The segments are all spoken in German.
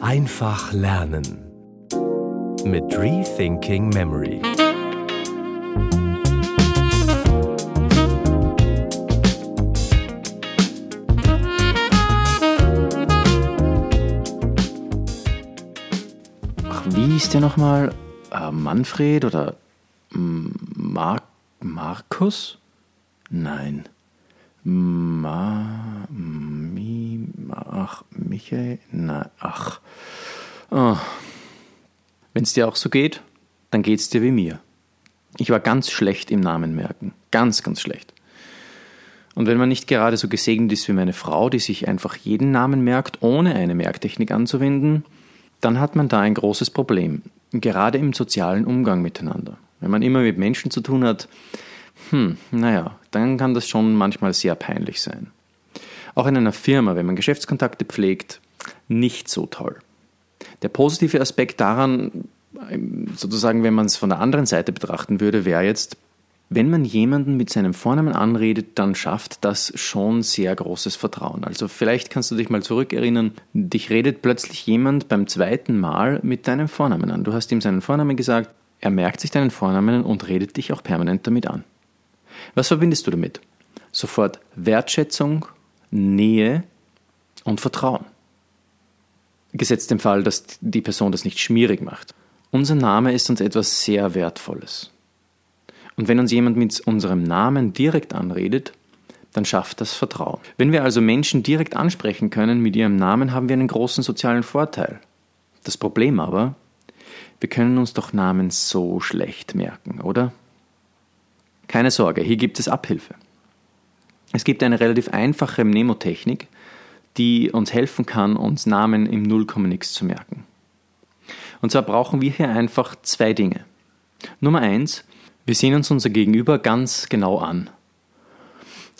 Einfach lernen mit Rethinking Memory. Ach, wie hieß der nochmal? Äh, Manfred oder Mar Markus? Nein. Ma, mi, ach, Michael, na, ach. Oh. Wenn es dir auch so geht, dann geht's dir wie mir. Ich war ganz schlecht im Namen merken. Ganz, ganz schlecht. Und wenn man nicht gerade so gesegnet ist wie meine Frau, die sich einfach jeden Namen merkt, ohne eine Merktechnik anzuwenden, dann hat man da ein großes Problem. Gerade im sozialen Umgang miteinander. Wenn man immer mit Menschen zu tun hat, hm, naja, dann kann das schon manchmal sehr peinlich sein. Auch in einer Firma, wenn man Geschäftskontakte pflegt, nicht so toll. Der positive Aspekt daran, sozusagen, wenn man es von der anderen Seite betrachten würde, wäre jetzt, wenn man jemanden mit seinem Vornamen anredet, dann schafft das schon sehr großes Vertrauen. Also vielleicht kannst du dich mal zurückerinnern, dich redet plötzlich jemand beim zweiten Mal mit deinem Vornamen an. Du hast ihm seinen Vornamen gesagt, er merkt sich deinen Vornamen und redet dich auch permanent damit an. Was verbindest du damit? Sofort Wertschätzung, Nähe und Vertrauen. Gesetzt dem Fall, dass die Person das nicht schmierig macht. Unser Name ist uns etwas sehr Wertvolles. Und wenn uns jemand mit unserem Namen direkt anredet, dann schafft das Vertrauen. Wenn wir also Menschen direkt ansprechen können mit ihrem Namen, haben wir einen großen sozialen Vorteil. Das Problem aber, wir können uns doch Namen so schlecht merken, oder? Keine Sorge, hier gibt es Abhilfe. Es gibt eine relativ einfache Mnemotechnik, die uns helfen kann, uns Namen im Nullkommenix zu merken. Und zwar brauchen wir hier einfach zwei Dinge. Nummer eins, wir sehen uns unser Gegenüber ganz genau an.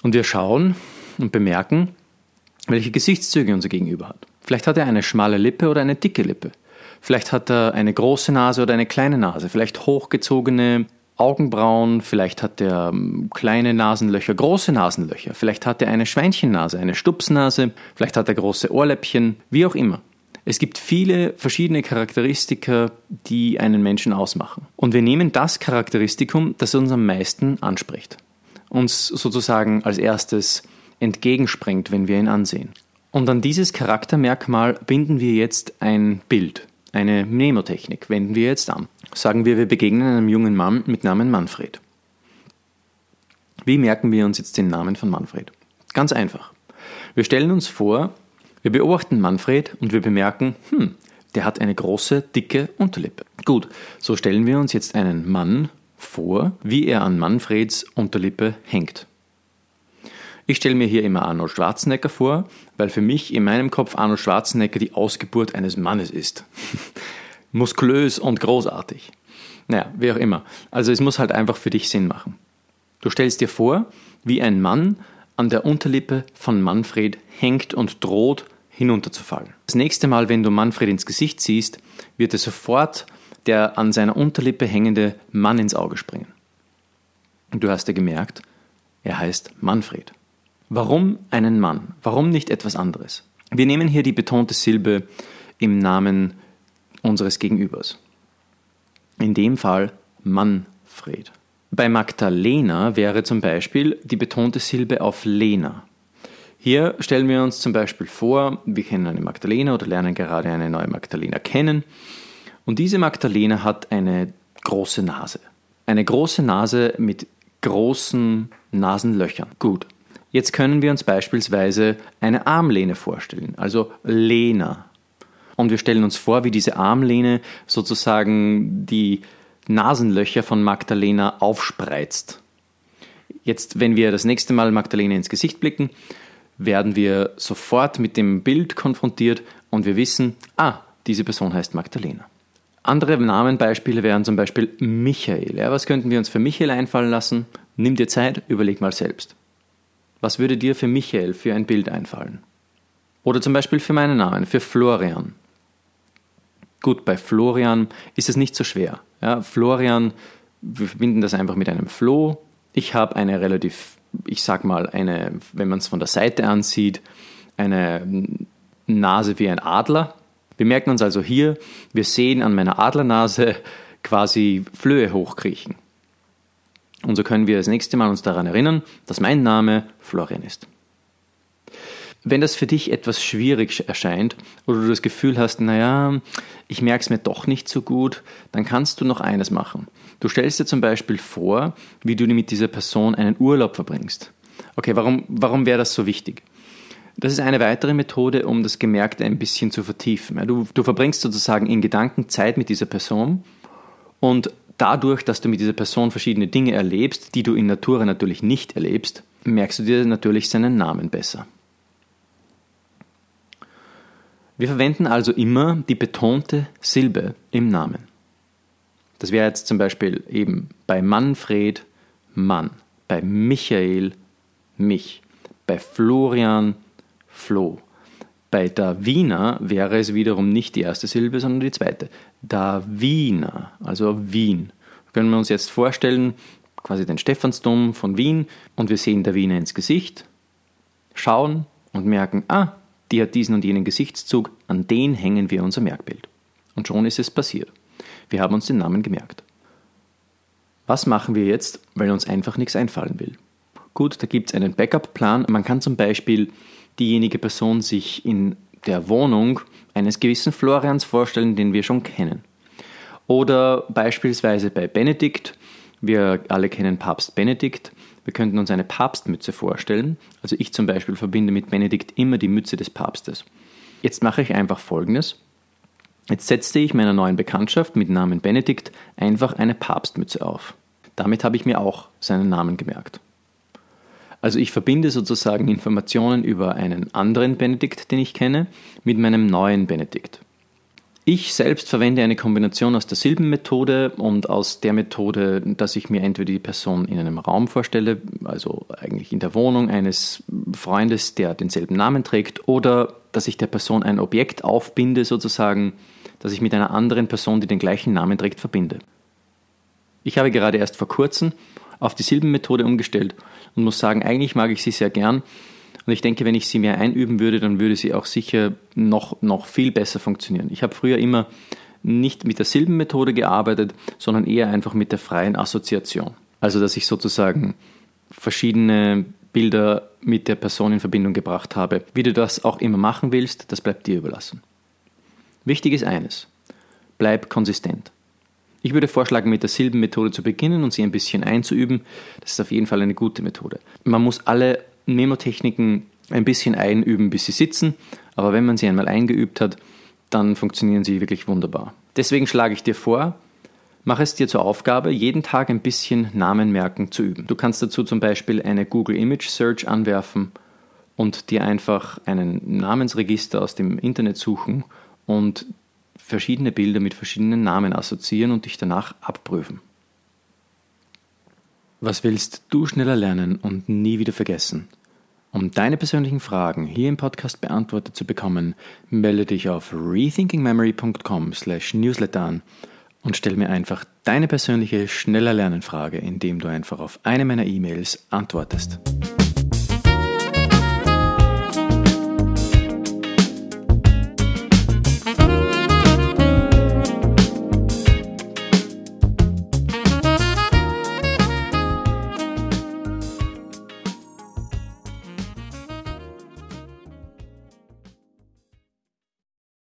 Und wir schauen und bemerken, welche Gesichtszüge unser Gegenüber hat. Vielleicht hat er eine schmale Lippe oder eine dicke Lippe. Vielleicht hat er eine große Nase oder eine kleine Nase. Vielleicht hochgezogene Augenbrauen, vielleicht hat er ähm, kleine Nasenlöcher, große Nasenlöcher, vielleicht hat er eine Schweinchennase, eine Stupsnase, vielleicht hat er große Ohrläppchen, wie auch immer. Es gibt viele verschiedene Charakteristika, die einen Menschen ausmachen. Und wir nehmen das Charakteristikum, das uns am meisten anspricht. Uns sozusagen als erstes entgegenspringt, wenn wir ihn ansehen. Und an dieses Charaktermerkmal binden wir jetzt ein Bild, eine Mnemotechnik, wenden wir jetzt an. Sagen wir, wir begegnen einem jungen Mann mit Namen Manfred. Wie merken wir uns jetzt den Namen von Manfred? Ganz einfach. Wir stellen uns vor, wir beobachten Manfred und wir bemerken, hm, der hat eine große, dicke Unterlippe. Gut, so stellen wir uns jetzt einen Mann vor, wie er an Manfreds Unterlippe hängt. Ich stelle mir hier immer Arnold Schwarzenegger vor, weil für mich in meinem Kopf Arnold Schwarzenegger die Ausgeburt eines Mannes ist. muskulös und großartig. Naja, wie auch immer. Also es muss halt einfach für dich Sinn machen. Du stellst dir vor, wie ein Mann an der Unterlippe von Manfred hängt und droht hinunterzufallen. Das nächste Mal, wenn du Manfred ins Gesicht siehst, wird dir sofort der an seiner Unterlippe hängende Mann ins Auge springen. Und du hast dir gemerkt, er heißt Manfred. Warum einen Mann? Warum nicht etwas anderes? Wir nehmen hier die betonte Silbe im Namen unseres Gegenübers. In dem Fall Manfred. Bei Magdalena wäre zum Beispiel die betonte Silbe auf Lena. Hier stellen wir uns zum Beispiel vor, wir kennen eine Magdalena oder lernen gerade eine neue Magdalena kennen. Und diese Magdalena hat eine große Nase. Eine große Nase mit großen Nasenlöchern. Gut. Jetzt können wir uns beispielsweise eine Armlehne vorstellen, also Lena und wir stellen uns vor, wie diese Armlehne sozusagen die Nasenlöcher von Magdalena aufspreizt. Jetzt, wenn wir das nächste Mal Magdalena ins Gesicht blicken, werden wir sofort mit dem Bild konfrontiert und wir wissen, ah, diese Person heißt Magdalena. Andere Namenbeispiele wären zum Beispiel Michael. Ja, was könnten wir uns für Michael einfallen lassen? Nimm dir Zeit, überleg mal selbst. Was würde dir für Michael für ein Bild einfallen? Oder zum Beispiel für meinen Namen, für Florian. Gut, bei Florian ist es nicht so schwer. Ja, Florian, wir verbinden das einfach mit einem Floh. Ich habe eine relativ, ich sag mal, eine, wenn man es von der Seite ansieht, eine Nase wie ein Adler. Wir merken uns also hier, wir sehen an meiner Adlernase quasi Flöhe hochkriechen. Und so können wir das nächste Mal uns daran erinnern, dass mein Name Florian ist. Wenn das für dich etwas schwierig erscheint oder du das Gefühl hast, naja, ich merke es mir doch nicht so gut, dann kannst du noch eines machen. Du stellst dir zum Beispiel vor, wie du mit dieser Person einen Urlaub verbringst. Okay, warum, warum wäre das so wichtig? Das ist eine weitere Methode, um das Gemerkte ein bisschen zu vertiefen. Du, du verbringst sozusagen in Gedanken Zeit mit dieser Person und dadurch, dass du mit dieser Person verschiedene Dinge erlebst, die du in Natura natürlich nicht erlebst, merkst du dir natürlich seinen Namen besser. Wir verwenden also immer die betonte Silbe im Namen. Das wäre jetzt zum Beispiel eben bei Manfred Mann, bei Michael mich, bei Florian Flo. Bei Davina wäre es wiederum nicht die erste Silbe, sondern die zweite. Davina, also Wien. Können wir uns jetzt vorstellen, quasi den Stephansdom von Wien und wir sehen Davina ins Gesicht, schauen und merken, ah, die hat diesen und jenen Gesichtszug, an den hängen wir unser Merkbild. Und schon ist es passiert. Wir haben uns den Namen gemerkt. Was machen wir jetzt, weil uns einfach nichts einfallen will? Gut, da gibt es einen Backup-Plan. Man kann zum Beispiel diejenige Person sich in der Wohnung eines gewissen Florians vorstellen, den wir schon kennen. Oder beispielsweise bei Benedikt. Wir alle kennen Papst Benedikt. Wir könnten uns eine Papstmütze vorstellen. Also ich zum Beispiel verbinde mit Benedikt immer die Mütze des Papstes. Jetzt mache ich einfach Folgendes. Jetzt setze ich meiner neuen Bekanntschaft mit Namen Benedikt einfach eine Papstmütze auf. Damit habe ich mir auch seinen Namen gemerkt. Also ich verbinde sozusagen Informationen über einen anderen Benedikt, den ich kenne, mit meinem neuen Benedikt. Ich selbst verwende eine Kombination aus der Silbenmethode und aus der Methode, dass ich mir entweder die Person in einem Raum vorstelle, also eigentlich in der Wohnung eines Freundes, der denselben Namen trägt, oder dass ich der Person ein Objekt aufbinde, sozusagen, das ich mit einer anderen Person, die den gleichen Namen trägt, verbinde. Ich habe gerade erst vor kurzem auf die Silbenmethode umgestellt und muss sagen, eigentlich mag ich sie sehr gern. Und ich denke, wenn ich sie mehr einüben würde, dann würde sie auch sicher noch, noch viel besser funktionieren. Ich habe früher immer nicht mit der Silbenmethode gearbeitet, sondern eher einfach mit der freien Assoziation. Also, dass ich sozusagen verschiedene Bilder mit der Person in Verbindung gebracht habe. Wie du das auch immer machen willst, das bleibt dir überlassen. Wichtig ist eines, bleib konsistent. Ich würde vorschlagen, mit der Silbenmethode zu beginnen und sie ein bisschen einzuüben. Das ist auf jeden Fall eine gute Methode. Man muss alle Memotechniken ein bisschen einüben, bis sie sitzen, aber wenn man sie einmal eingeübt hat, dann funktionieren sie wirklich wunderbar. Deswegen schlage ich dir vor, mach es dir zur Aufgabe, jeden Tag ein bisschen Namen merken zu üben. Du kannst dazu zum Beispiel eine Google Image Search anwerfen und dir einfach einen Namensregister aus dem Internet suchen und verschiedene Bilder mit verschiedenen Namen assoziieren und dich danach abprüfen. Was willst du schneller lernen und nie wieder vergessen? Um deine persönlichen Fragen hier im Podcast beantwortet zu bekommen, melde dich auf rethinkingmemory.com/newsletter an und stell mir einfach deine persönliche schneller Lernen Frage, indem du einfach auf eine meiner E-Mails antwortest.